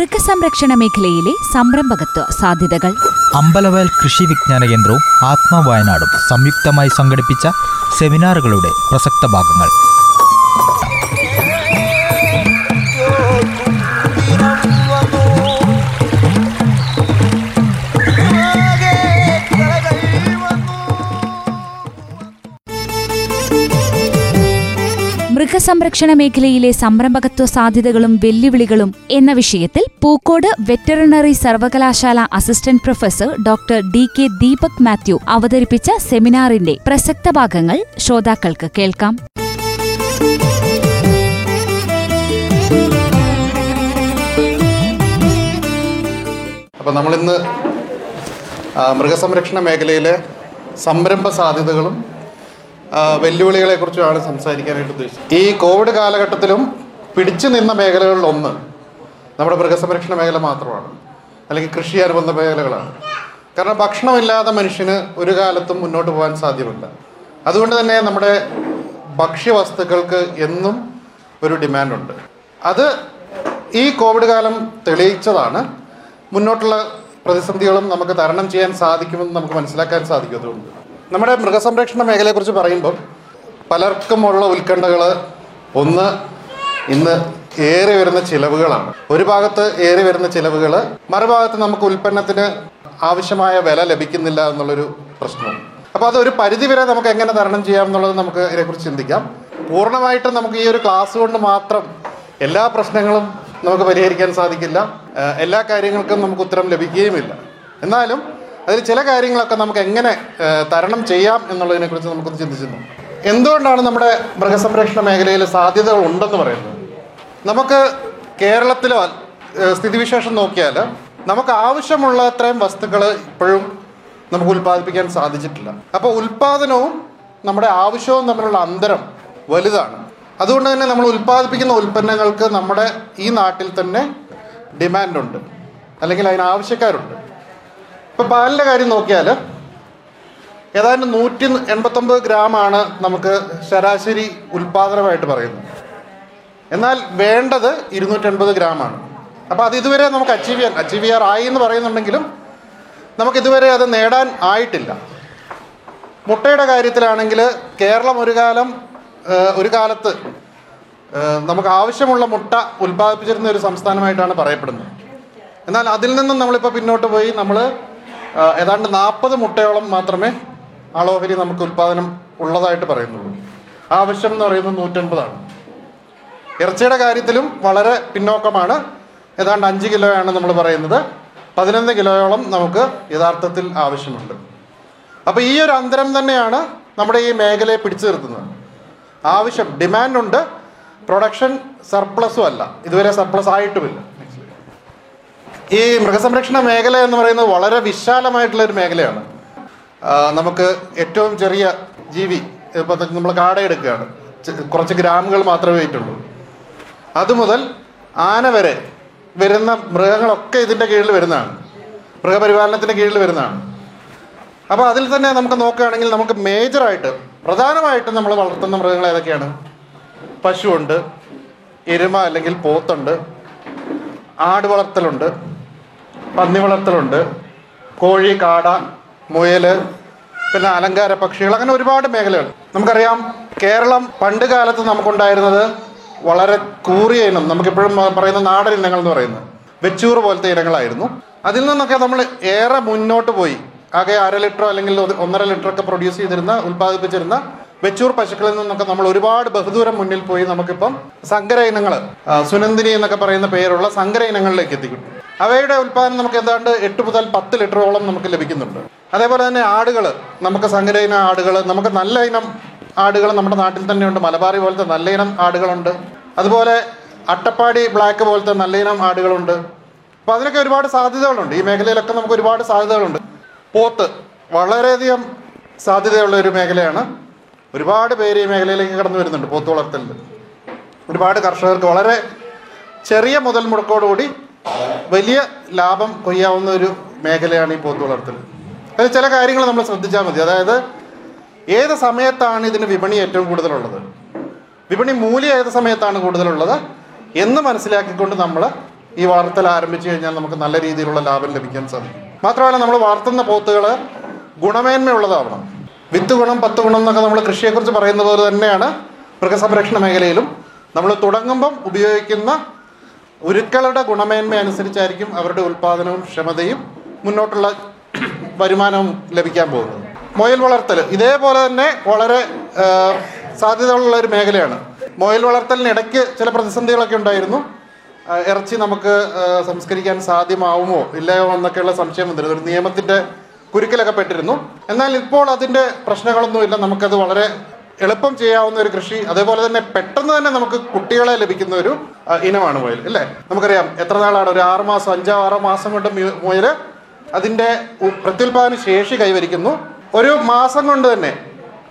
മൃഗസംരക്ഷണ മേഖലയിലെ സംരംഭകത്വ സാധ്യതകൾ. അമ്പലവയൽ കൃഷി വിജ്ഞാന കേന്ദ്രവും ആത്മവയനാടും സംയുക്തമായി സംഘടിപ്പിച്ച സെമിനാറുകളുടെ പ്രസക്ത ഭാഗങ്ങൾ. മൃഗസംരക്ഷണ മേഖലയിലെ സംരംഭകത്വ സാധ്യതകളും വെല്ലുവിളികളും എന്ന വിഷയത്തിൽ പൂക്കോട് വെറ്ററിനറി സർവകലാശാല assistant professor doctor D K Deepak Mathew അവതരിപ്പിച്ച സെമിനാറിന്റെ പ്രസക്ത ഭാഗങ്ങൾ ശ്രോതാക്കൾക്ക് കേൾക്കാം. അപ്പോൾ നമ്മളിന്ന് മൃഗസംരക്ഷണ മേഖലയിലെ സംരംഭ സാധ്യതകളും വെല്ലുവിളികളെക്കുറിച്ചുമാണ് സംസാരിക്കാനായിട്ട് ഉദ്ദേശിച്ചത്. ഈ കോവിഡ് കാലഘട്ടത്തിലും പിടിച്ചു നിന്ന മേഖലകളിൽ ഒന്ന് നമ്മുടെ മൃഗസംരക്ഷണ മേഖല മാത്രമാണ്. അല്ലെങ്കിൽ കൃഷി അനുബന്ധ മേഖലകളാണ്. കാരണം ഭക്ഷണമില്ലാതെ മനുഷ്യന് ഒരു കാലത്തും മുന്നോട്ട് പോകാൻ സാധ്യമല്ല. അതുകൊണ്ട് തന്നെ നമ്മുടെ ഭക്ഷ്യവസ്തുക്കൾക്ക് എന്നും ഒരു ഡിമാൻഡുണ്ട്. അത് ഈ കോവിഡ് കാലം തെളിയിച്ചതാണ്. മുന്നോട്ടുള്ള പ്രതിസന്ധികളും നമുക്ക് തരണം ചെയ്യാൻ സാധിക്കുമെന്ന് നമുക്ക് മനസ്സിലാക്കാൻ സാധിക്കും അതുകൊണ്ട്. നമ്മുടെ മൃഗസംരക്ഷണ മേഖലയെക്കുറിച്ച് പറയുമ്പം പലർക്കുമുള്ള ഉത്കണ്ഠകൾ ഒന്ന് ഇന്ന് ഏറി വരുന്ന ചിലവുകളാണ്. ഒരു ഭാഗത്ത് ഏറി വരുന്ന ചിലവുകൾ മറുഭാഗത്ത് നമുക്ക് ഉൽപ്പന്നത്തിന് ആവശ്യമായ വില ലഭിക്കുന്നില്ല എന്നുള്ളൊരു പ്രശ്നം അപ്പോൾ അതൊരു പരിധിവരെ നമുക്ക് എങ്ങനെ തരണം ചെയ്യാം എന്നുള്ളത് നമുക്ക് ഇതിനെക്കുറിച്ച് ചിന്തിക്കാം. പൂർണമായിട്ടും നമുക്ക് ഈ ഒരു ക്ലാസ് കൊണ്ട് മാത്രം എല്ലാ പ്രശ്നങ്ങളും നമുക്ക് പരിഹരിക്കാൻ സാധിക്കില്ല. എല്ലാ കാര്യങ്ങൾക്കും നമുക്ക് ഉത്തരം ലഭിക്കുകയുമില്ല. എന്നാലും അതിൽ ചില കാര്യങ്ങളൊക്കെ നമുക്ക് എങ്ങനെ തരണം ചെയ്യാം എന്നുള്ളതിനെക്കുറിച്ച് നമുക്കൊന്ന് ചിന്തിച്ചിരുന്നു. എന്തുകൊണ്ടാണ് നമ്മുടെ മൃഗസംരക്ഷണ മേഖലയിൽ സാധ്യതകൾ ഉണ്ടെന്ന് പറയുന്നത്? നമുക്ക് കേരളത്തിലോ സ്ഥിതിവിശേഷം നോക്കിയാൽ നമുക്ക് ആവശ്യമുള്ള അത്രയും വസ്തുക്കൾ ഇപ്പോഴും നമുക്ക് ഉൽപ്പാദിപ്പിക്കാൻ സാധിച്ചിട്ടില്ല. അപ്പോൾ ഉൽപ്പാദനവും നമ്മുടെ ആവശ്യവും തമ്മിലുള്ള അന്തരം വലുതാണ്. അതുകൊണ്ട് തന്നെ നമ്മൾ ഉൽപ്പാദിപ്പിക്കുന്ന ഉൽപ്പന്നങ്ങൾക്ക് നമ്മുടെ ഈ നാട്ടിൽ തന്നെ ഡിമാൻഡുണ്ട്. അല്ലെങ്കിൽ അതിന് ആവശ്യക്കാരുണ്ട്. ഇപ്പോൾ പാലിന്റെ കാര്യം നോക്കിയാൽ ഏതാണ്ട് നൂറ്റി എൺപത്തൊമ്പത് ഗ്രാമാണ് നമുക്ക് ശരാശരി ഉൽപാദനമായിട്ട് പറയുന്നത്. എന്നാൽ വേണ്ടത് ഇരുന്നൂറ്റൻപത് ഗ്രാമാണ്. അപ്പോൾ അത് ഇതുവരെ നമുക്ക് അച്ചീവ് ചെയ്യാൻ അച്ചീവ് ചെയ്യാറായി എന്ന് പറയുന്നുണ്ടെങ്കിലും നമുക്കിതുവരെ അത് നേടാൻ ആയിട്ടില്ല. മുട്ടയുടെ കാര്യത്തിലാണെങ്കിൽ കേരളം ഒരു കാലം ഒരു കാലത്ത് നമുക്ക് ആവശ്യമുള്ള മുട്ട ഉൽപ്പാദിപ്പിച്ചിരുന്ന ഒരു സംസ്ഥാനമായിട്ടാണ് പറയപ്പെടുന്നത്. എന്നാൽ അതിൽ നിന്നും നമ്മളിപ്പോൾ പിന്നോട്ട് പോയി നമ്മൾ ഏതാണ്ട് നാൽപ്പത് മുട്ടയോളം മാത്രമേ ആളോഹരി നമുക്ക് ഉൽപ്പാദനം ഉള്ളതായിട്ട് പറയുന്നുള്ളൂ. ആവശ്യം എന്ന് പറയുന്നത് നൂറ്റൻപതാണ്. ഇറച്ചിയുടെ കാര്യത്തിലും വളരെ പിന്നോക്കമാണ്. ഏതാണ്ട് അഞ്ച് കിലോയാണ് നമ്മൾ പറയുന്നത്. പതിനൊന്ന് കിലോയോളം നമുക്ക് യഥാർത്ഥത്തിൽ ആവശ്യമുണ്ട്. അപ്പോൾ ഈ ഒരു അന്തരം തന്നെയാണ് നമ്മുടെ ഈ മേഖലയെ പിടിച്ചു നിർത്തുന്നത്. ആവശ്യം ഡിമാൻഡുണ്ട് പ്രൊഡക്ഷൻ സർപ്ലസും അല്ല. ഇതുവരെ സർപ്ലസ് ആയിട്ടുമില്ല. ഈ മൃഗസംരക്ഷണ മേഖല എന്ന് പറയുന്നത് വളരെ വിശാലമായിട്ടുള്ള ഒരു മേഖലയാണ്. നമുക്ക് ഏറ്റവും ചെറിയ ജീവി ഇപ്പോൾ നമ്മൾ കാടയെടുക്കുകയാണ് കുറച്ച് ഗ്രാമുകൾ മാത്രമേ ആയിട്ടുള്ളൂ. അതുമുതൽ ആന വരെ വരുന്ന മൃഗങ്ങളൊക്കെ ഇതിന്റെ കീഴിൽ വരുന്നതാണ്. മൃഗപരിപാലനത്തിന്റെ കീഴിൽ വരുന്നതാണ്. അപ്പോൾ അതിൽ തന്നെ നമുക്ക് നോക്കുകയാണെങ്കിൽ നമുക്ക് മേജറായിട്ട് പ്രധാനമായിട്ടും നമ്മൾ വളർത്തുന്ന മൃഗങ്ങൾ ഏതൊക്കെയാണ്? പശുവുണ്ട് എരുമ അല്ലെങ്കിൽ പോത്തുണ്ട് ആട് വളർത്തലുണ്ട് പന്നി വളർത്തലുണ്ട് കോഴി കാട മുയൽ പിന്നെ അലങ്കാര പക്ഷികൾ അങ്ങനെ ഒരുപാട് മേഖലകൾ. നമുക്കറിയാം കേരളം പണ്ട് കാലത്ത് നമുക്കുണ്ടായിരുന്നത് വളരെ കൂറിയ ഇനം നമുക്കിപ്പോഴും പറയുന്ന നാടൻ ഇനങ്ങൾ എന്ന് പറയുന്നത്. വെച്ചൂർ പോലത്തെ ഇനങ്ങളായിരുന്നു. അതിൽ നിന്നൊക്കെ നമ്മൾ ഏറെ മുന്നോട്ട് പോയി. ആകെ അര ലിറ്ററോ അല്ലെങ്കിൽ ഒന്നര ലിറ്ററൊക്കെ പ്രൊഡ്യൂസ് ചെയ്തിരുന്ന ഉത്പാദിപ്പിച്ചിരുന്ന വെച്ചൂർ പശുക്കളിൽ നിന്നൊക്കെ നമ്മൾ ഒരുപാട് ബഹുദൂരം മുന്നിൽ പോയി നമുക്കിപ്പം സങ്കര ഇനങ്ങൾ സുനന്ദിനി എന്നൊക്കെ പറയുന്ന പേരുള്ള സങ്കര ഇനങ്ങളിലേക്ക് അവയുടെ ഉൽപ്പാദനം നമുക്ക് ഏതാണ്ട് എട്ട് മുതൽ പത്ത് ലിറ്ററോളം നമുക്ക് ലഭിക്കുന്നുണ്ട്. അതേപോലെ തന്നെ ആടുകൾ നമുക്ക് സങ്കര ഇനം ആടുകൾ നമുക്ക് നല്ല ഇനം ആടുകൾ നമ്മുടെ നാട്ടിൽ തന്നെയുണ്ട്. മലബാറി പോലത്തെ നല്ല ഇനം ആടുകളുണ്ട്. അതുപോലെ അട്ടപ്പാടി ബ്ലാക്ക് പോലത്തെ നല്ല ഇനം ആടുകളുണ്ട്. അപ്പോൾ അതിനൊക്കെ ഒരുപാട് സാധ്യതകളുണ്ട്. ഈ മേഖലയിലൊക്കെ നമുക്ക് ഒരുപാട് സാധ്യതകളുണ്ട്. പോത്ത് വളരെയധികം സാധ്യതയുള്ള ഒരു മേഖലയാണ്. ഒരുപാട് പേര് ഈ മേഖലയിലേക്ക് കടന്നു വരുന്നുണ്ട് പോത്ത് വളർത്തലിൽ ഒരുപാട് കർഷകർക്ക് വളരെ ചെറിയ മുതൽ മുടക്കോടുകൂടി വലിയ ലാഭം കൊയ്യാവുന്ന ഒരു മേഖലയാണ് ഈ പോത്ത് വളർത്തൽ. അതിൽ ചില കാര്യങ്ങൾ നമ്മൾ ശ്രദ്ധിച്ചാൽ മതി. അതായത് ഏത് സമയത്താണ് ഇതിന് വിപണി ഏറ്റവും കൂടുതലുള്ളത്? വിപണി മൂല്യം ഏത് സമയത്താണ് കൂടുതലുള്ളത് എന്ന് മനസ്സിലാക്കിക്കൊണ്ട് നമ്മൾ ഈ വളർത്തൽ ആരംഭിച്ചു കഴിഞ്ഞാൽ നമുക്ക് നല്ല രീതിയിലുള്ള ലാഭം ലഭിക്കാൻ സാധിക്കും. മാത്രമല്ല നമ്മൾ വളർത്തുന്ന പോത്തുകൾ ഗുണമേന്മയുള്ളതാവണം. വിത്ത് ഗുണം പത്ത് ഗുണം എന്നൊക്കെ നമ്മൾ കൃഷിയെക്കുറിച്ച് പറയുന്ന പോലെ തന്നെയാണ് മൃഗസംരക്ഷണ മേഖലയിലും നമ്മൾ തുടങ്ങുമ്പം ഉപയോഗിക്കുന്ന ഉരുക്കളുടെ ഗുണമേന്മ അനുസരിച്ചായിരിക്കും അവരുടെ ഉൽപ്പാദനവും ക്ഷമതയും മുന്നോട്ടുള്ള വരുമാനവും ലഭിക്കാൻ പോകുന്നത്. മൊയൽ വളർത്തൽ ഇതേപോലെ തന്നെ വളരെ ആ, സാധ്യതകളുള്ള ഒരു മേഖലയാണ്. മുയൽ വളർത്തലിനിടയ്ക്ക് ചില പ്രതിസന്ധികളൊക്കെ ഉണ്ടായിരുന്നു. ഇറച്ചി നമുക്ക് സംസ്കരിക്കാൻ സാധ്യമാവുമോ ഇല്ലയോ എന്നൊക്കെയുള്ള സംശയം വന്നിരുന്നു. ഒരു നിയമത്തിന്റെ കുരുക്കിലൊക്കെ പെട്ടിരുന്നു. എന്നാൽ ഇപ്പോൾ അതിന്റെ പ്രശ്നങ്ങളൊന്നുമില്ല. നമുക്കത് വളരെ എളുപ്പം ചെയ്യാവുന്ന ഒരു കൃഷി അതേപോലെ തന്നെ പെട്ടെന്ന് തന്നെ നമുക്ക് കുട്ടികളെ ലഭിക്കുന്ന ഒരു ഇനമാണ് മുയൽ അല്ലേ? നമുക്കറിയാം എത്ര നാളാണ്? ഒരു ആറ് മാസം അഞ്ചോ ആറോ മാസം കൊണ്ട് മ്യു- മുയൽ അതിന്റെ പ്രത്യുൽപാദന ശേഷി കൈവരിക്കുന്നു. ഒരു മാസം കൊണ്ട് തന്നെ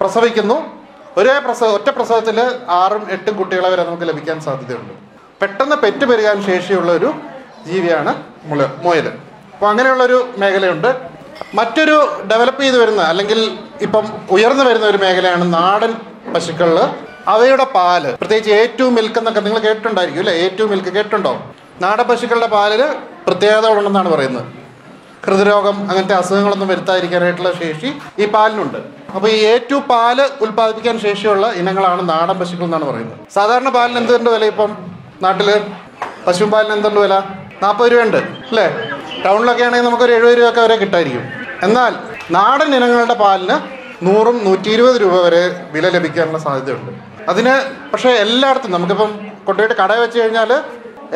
പ്രസവിക്കുന്നു. ഒരേ പ്രസവ ഒറ്റ പ്രസവത്തിൽ ആറും എട്ടും കുട്ടികളെ വരെ നമുക്ക് ലഭിക്കാൻ സാധ്യതയുണ്ട്. പെട്ടെന്ന് പെറ്റ് പെരുകാൻ ശേഷിയുള്ള ഒരു ജീവിയാണ് മുല മുയൽ. അപ്പോൾ അങ്ങനെയുള്ളൊരു മേഖലയുണ്ട്. മറ്റൊരു ഡെവലപ്പ് ചെയ്ത് വരുന്ന അല്ലെങ്കിൽ ഇപ്പം ഉയർന്നു വരുന്ന ഒരു മേഖലയാണ് നാടൻ പശുക്കളിൽ അവയുടെ പാൽ പ്രത്യേകിച്ച് ഏറ്റവും മിൽക്ക് എന്നൊക്കെ നിങ്ങൾ കേട്ടിട്ടുണ്ടായിരിക്കും അല്ലേ? ഏറ്റവും മിൽക്ക് കേട്ടിട്ടുണ്ടോ? നാടൻ പശുക്കളുടെ പാലിൽ പ്രത്യേകതകളുണ്ടെന്നാണ് പറയുന്നത്. ഹൃദ്രോഗം അങ്ങനത്തെ അസുഖങ്ങളൊന്നും വരുത്താതിരിക്കാനായിട്ടുള്ള ശേഷി ഈ പാലിനുണ്ട്. അപ്പോൾ ഈ ഏറ്റവും പാൽ ഉൽപ്പാദിപ്പിക്കാൻ ശേഷിയുള്ള ഇനങ്ങളാണ് നാടൻ പശുക്കൾ എന്നാണ് പറയുന്നത്. സാധാരണ പാലിന് എന്തുണ്ട് വില ഇപ്പം നാട്ടിൽ പശു പാലിന് എന്തുണ്ട് വില? നാൽപ്പത് രൂപയുണ്ട് അല്ലേ? ടൗണിലൊക്കെ ആണെങ്കിൽ നമുക്കൊരു എഴുപത് രൂപയൊക്കെ വരെ കിട്ടായിരിക്കും. എന്നാൽ നാടൻ ഇനങ്ങളുടെ പാലിന് നൂറും നൂറ്റി ഇരുപത് രൂപ വരെ വില ലഭിക്കാനുള്ള സാധ്യതയുണ്ട്. അതിന് പക്ഷേ എല്ലായിടത്തും നമുക്കിപ്പം കൊണ്ടുപോയിട്ട് കട വെച്ച് കഴിഞ്ഞാൽ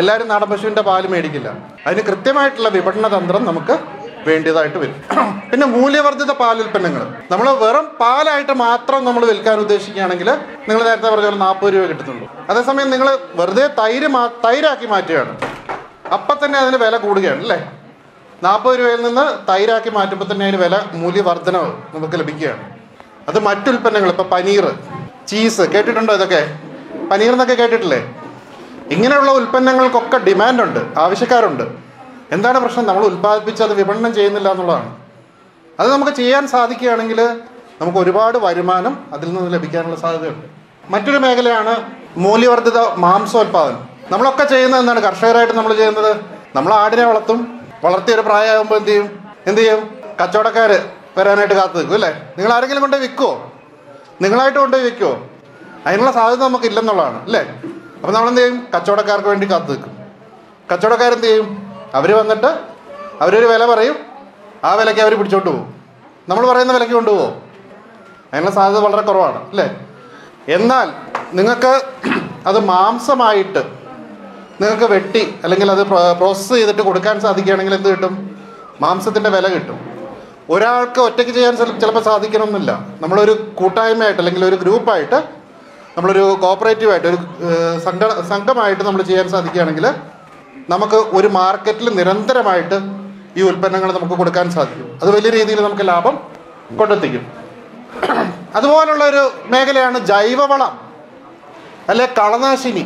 എല്ലാവരും നാടൻ പശുവിന്റെ പാൽ മേടിക്കില്ല. അതിന് കൃത്യമായിട്ടുള്ള വിപണന തന്ത്രം നമുക്ക് വേണ്ടിയതായിട്ട് വരും. പിന്നെ മൂല്യവർദ്ധിത പാലുൽപ്പന്നങ്ങൾ നമ്മൾ വെറും പാലായിട്ട് മാത്രം നമ്മൾ വിൽക്കാൻ ഉദ്ദേശിക്കുകയാണെങ്കിൽ നിങ്ങൾ നേരത്തെ പറഞ്ഞ പോലെ നാൽപ്പത് രൂപ കിട്ടുന്നുള്ളൂ അതേസമയം നിങ്ങൾ വെറുതെ തൈര് തൈരാക്കി മാറ്റുകയാണ്. അപ്പം തന്നെ അതിന് വില കൂടുകയാണ് അല്ലേ? നാൽപ്പത് രൂപയിൽ നിന്ന് തൈരാക്കി മാറ്റുമ്പോൾ തന്നെ അതിന് വില മൂല്യവർദ്ധനവ് നമുക്ക് ലഭിക്കുകയാണ്. അത് മറ്റുൽപ്പന്നങ്ങൾ ഇപ്പോൾ പനീർ ചീസ് കേട്ടിട്ടുണ്ടോ ഇതൊക്കെ? പനീർ എന്നൊക്കെ കേട്ടിട്ടില്ലേ? ഇങ്ങനെയുള്ള ഉൽപ്പന്നങ്ങൾക്കൊക്കെ ഡിമാൻഡുണ്ട് ആവശ്യക്കാരുണ്ട്. എന്താണ് പ്രശ്നം? നമ്മൾ ഉൽപ്പാദിപ്പിച്ച് അത് വിപണനം ചെയ്യുന്നില്ല എന്നുള്ളതാണ്. അത് നമുക്ക് ചെയ്യാൻ സാധിക്കുകയാണെങ്കിൽ നമുക്ക് ഒരുപാട് വരുമാനം അതിൽ നിന്ന് ലഭിക്കാനുള്ള സാധ്യതയുണ്ട്. മറ്റൊരു മേഖലയാണ് മൂല്യവർദ്ധിത മാംസോൽപാദനം. നമ്മളൊക്കെ ചെയ്യുന്നത് എന്താണ്? കർഷകരായിട്ട് നമ്മൾ ചെയ്യുന്നത്? നമ്മൾ ആടിനെ വളർത്തും വളർത്തിയ ഒരു പ്രായമാകുമ്പോൾ എന്ത് ചെയ്യും? എന്ത് ചെയ്യും? കച്ചവടക്കാർ വരാനായിട്ട് കാത്തു നിൽക്കും അല്ലേ? നിങ്ങൾ ആരെങ്കിലും കൊണ്ടുപോയി വിൽക്കുമോ നിങ്ങളായിട്ട് കൊണ്ടുപോയി വിൽക്കുമോ അതിനുള്ള സാധ്യത നമുക്ക് ഇല്ലെന്നുള്ളതാണ് അല്ലേ? അപ്പം നമ്മൾ എന്ത് ചെയ്യും? കച്ചവടക്കാർക്ക് വേണ്ടി കാത്തു നിൽക്കും. കച്ചവടക്കാരെന്ത് ചെയ്യും? അവർ വന്നിട്ട് അവരൊരു വില പറയും. ആ വിലയ്ക്ക് അവർ പിടിച്ചോണ്ട് പോകും. നമ്മൾ പറയുന്ന വിലയ്ക്ക് കൊണ്ടുപോകും അതിനുള്ള സാധ്യത വളരെ കുറവാണ് അല്ലേ? എന്നാൽ നിങ്ങൾക്ക് അത് മാംസമായിട്ട് നിങ്ങൾക്ക് വെട്ടി അല്ലെങ്കിൽ അത് പ്രോസസ്സ് ചെയ്തിട്ട് കൊടുക്കാൻ സാധിക്കുകയാണെങ്കിൽ എന്ത് കിട്ടും? മാംസത്തിന്റെ വില കിട്ടും. ഒരാൾക്ക് ഒറ്റയ്ക്ക് ചെയ്യാൻ ചിലപ്പോൾ സാധിക്കണമെന്നില്ല. നമ്മളൊരു കൂട്ടായ്മയായിട്ട് അല്ലെങ്കിൽ ഒരു ഗ്രൂപ്പായിട്ട് നമ്മളൊരു കോപ്പറേറ്റീവായിട്ട് ഒരു സംഘ സംഘമായിട്ട് നമ്മൾ ചെയ്യാൻ സാധിക്കുകയാണെങ്കിൽ നമുക്ക് ഒരു മാർക്കറ്റിൽ നിരന്തരമായിട്ട് ഈ ഉൽപ്പന്നങ്ങൾ നമുക്ക് കൊടുക്കാൻ സാധിക്കും. അത് വലിയ രീതിയിൽ നമുക്ക് ലാഭം കൊണ്ടെത്തിക്കും. അതുപോലുള്ള ഒരു മേഖലയാണ് ജൈവവളം. അല്ലെ കളനാശിനി.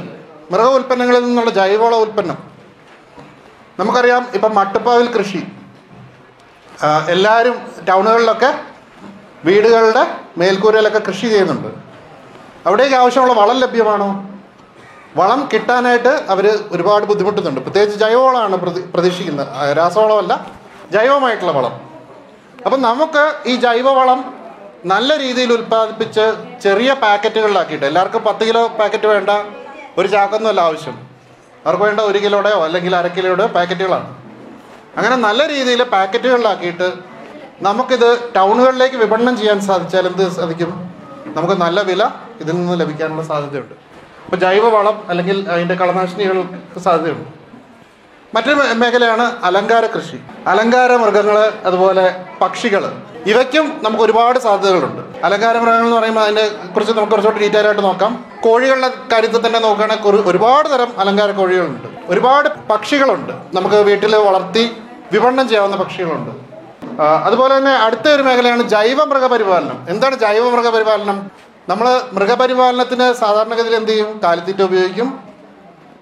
മൃഗ ഉൽപ്പന്നങ്ങളിൽ നിന്നുള്ള ജൈവവള ഉൽപ്പന്നം. നമുക്കറിയാം ഇപ്പം മട്ടുപ്പാവിൽ കൃഷി. എല്ലാവരും ടൗണുകളിലൊക്കെ വീടുകളുടെ മേൽക്കൂരയിലൊക്കെ കൃഷി ചെയ്യുന്നുണ്ട്. അവിടേക്ക് ആവശ്യമുള്ള വളം ലഭ്യമാണോ? വളം കിട്ടാനായിട്ട് അവർ ഒരുപാട് ബുദ്ധിമുട്ടുന്നുണ്ട്. പ്രത്യേകിച്ച് ജൈവവളമാണ് പ്രതി പ്രതീക്ഷിക്കുന്നത്. രാസവളമല്ല ജൈവമായിട്ടുള്ള വളം. അപ്പം നമുക്ക് ഈ ജൈവവളം നല്ല രീതിയിൽ ഉൽപ്പാദിപ്പിച്ച് ചെറിയ പാക്കറ്റുകളിലാക്കിയിട്ട് എല്ലാവർക്കും പത്ത് കിലോ പാക്കറ്റ് വേണ്ട ഒരു ചാക്കൊന്നുമല്ല ആവശ്യം. അവർക്ക് വേണ്ട ഒരു കിലോയുടെയോ അല്ലെങ്കിൽ അര കിലോയുടെയോ പാക്കറ്റുകളാണ്. അങ്ങനെ നല്ല രീതിയിൽ പാക്കറ്റുകളിലാക്കിയിട്ട് നമുക്കിത് ടൗണുകളിലേക്ക് വിപണനം ചെയ്യാൻ സാധിച്ചാൽ എന്ത് സാധിക്കും? നമുക്ക് നല്ല വില ഇതിൽ നിന്ന് ലഭിക്കാനുള്ള സാധ്യതയുണ്ട്. അപ്പോൾ ജൈവവളം അല്ലെങ്കിൽ അതിന്റെ കളനാശിനികൾക്ക് സാധ്യതയുണ്ട്. മറ്റൊരു മേഖലയാണ് അലങ്കാര കൃഷി. അലങ്കാര മൃഗങ്ങൾ അതുപോലെ പക്ഷികൾ ഇവയ്ക്കും നമുക്ക് ഒരുപാട് സാധ്യതകളുണ്ട്. അലങ്കാര മൃഗങ്ങൾ എന്ന് പറയുമ്പോൾ അതിനെ കുറിച്ച് നമുക്ക് കുറച്ചുകൂടി ഡീറ്റെയിൽ ആയിട്ട് നോക്കാം. കോഴികളുടെ കാര്യത്തിൽ തന്നെ നോക്കുകയാണെങ്കിൽ ഒരു- ഒരുപാട് തരം അലങ്കാര കോഴികളുണ്ട്. ഒരുപാട് പക്ഷികളുണ്ട്. നമുക്ക് വീട്ടിൽ വളർത്തി വിപണനം ചെയ്യാവുന്ന പക്ഷികളുണ്ട്. അതുപോലെ തന്നെ അടുത്ത ഒരു മേഖലയാണ് ജൈവ മൃഗപരിപാലനം. എന്താണ് ജൈവ മൃഗപരിപാലനം? നമ്മൾ മൃഗപരിപാലനത്തിന് സാധാരണഗതിയിൽ എന്ത് ചെയ്യും? കാലിത്തീറ്റ ഉപയോഗിക്കും.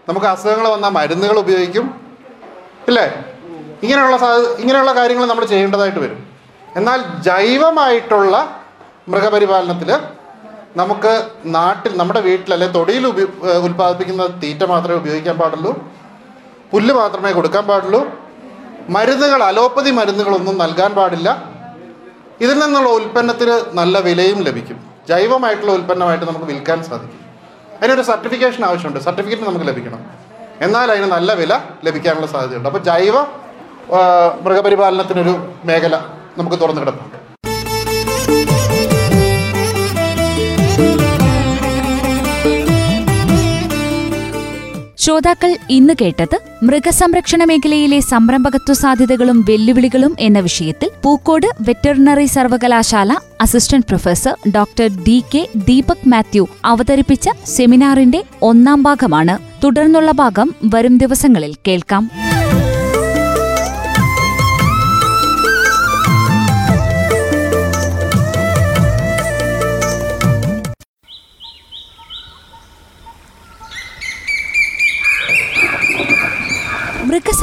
നമുക്ക് അസുഖങ്ങൾ വന്നാൽ മരുന്നുകൾ ഉപയോഗിക്കും. ഇല്ലേ? ഇങ്ങനെയുള്ള ഇങ്ങനെയുള്ള കാര്യങ്ങൾ നമ്മൾ ചെയ്യേണ്ടതായിട്ട് വരും. എന്നാൽ ജൈവമായിട്ടുള്ള മൃഗപരിപാലനത്തിൽ നമുക്ക് നാട്ടിൽ നമ്മുടെ വീട്ടിൽ അല്ലെ തൊടിയിൽ ഉൽപ്പാദിപ്പിക്കുന്ന തീറ്റ മാത്രമേ ഉപയോഗിക്കാൻ പാടുള്ളൂ. പുല്ല് മാത്രമേ കൊടുക്കാൻ പാടുള്ളൂ. മരുന്നുകൾ അലോപ്പതി മരുന്നുകളൊന്നും നൽകാൻ പാടില്ല. ഇതിൽ നിന്നുള്ള ഉൽപ്പന്നത്തിന് നല്ല വിലയും ലഭിക്കും. ജൈവമായിട്ടുള്ള ഉൽപ്പന്നമായിട്ട് നമുക്ക് വിൽക്കാൻ സാധിക്കും. അതിനൊരു സർട്ടിഫിക്കേഷൻ ആവശ്യമുണ്ട്. സർട്ടിഫിക്കറ്റ് നമുക്ക് ലഭിക്കണം. എന്നാൽ അതിന് നല്ല വില ലഭിക്കാനുള്ള സാധ്യതയുണ്ട്. അപ്പോൾ ജൈവ മൃഗപരിപാലനത്തിനൊരു മേഖല നമുക്ക് തുറന്നു കിടപ്പുണ്ട് ശ്രോതാക്കൾ ഇന്ന് കേട്ടത് മൃഗസംരക്ഷണ മേഖലയിലെ സംരംഭകത്വ സാധ്യതകളും വെല്ലുവിളികളും എന്ന വിഷയത്തിൽ പൂക്കോട് വെറ്ററിനറി സർവകലാശാല assistant professor doctor D K Deepak Mathew അവതരിപ്പിച്ച സെമിനാറിന്റെ ഒന്നാം ഭാഗമാണ്. തുടർന്നുള്ള ഭാഗം വരും ദിവസങ്ങളിൽ കേൾക്കാം.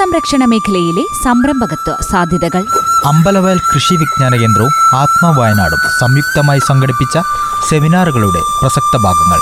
മൃഗസംരക്ഷണ മേഖലയിലെ സംരംഭകത്വ സാധ്യതകൾ. അമ്പലവയൽ കൃഷി വിജ്ഞാന കേന്ദ്രവും ആത്മവയനാടും സംയുക്തമായി സംഘടിപ്പിച്ച സെമിനാറുകളുടെ പ്രസക്ത ഭാഗങ്ങൾ.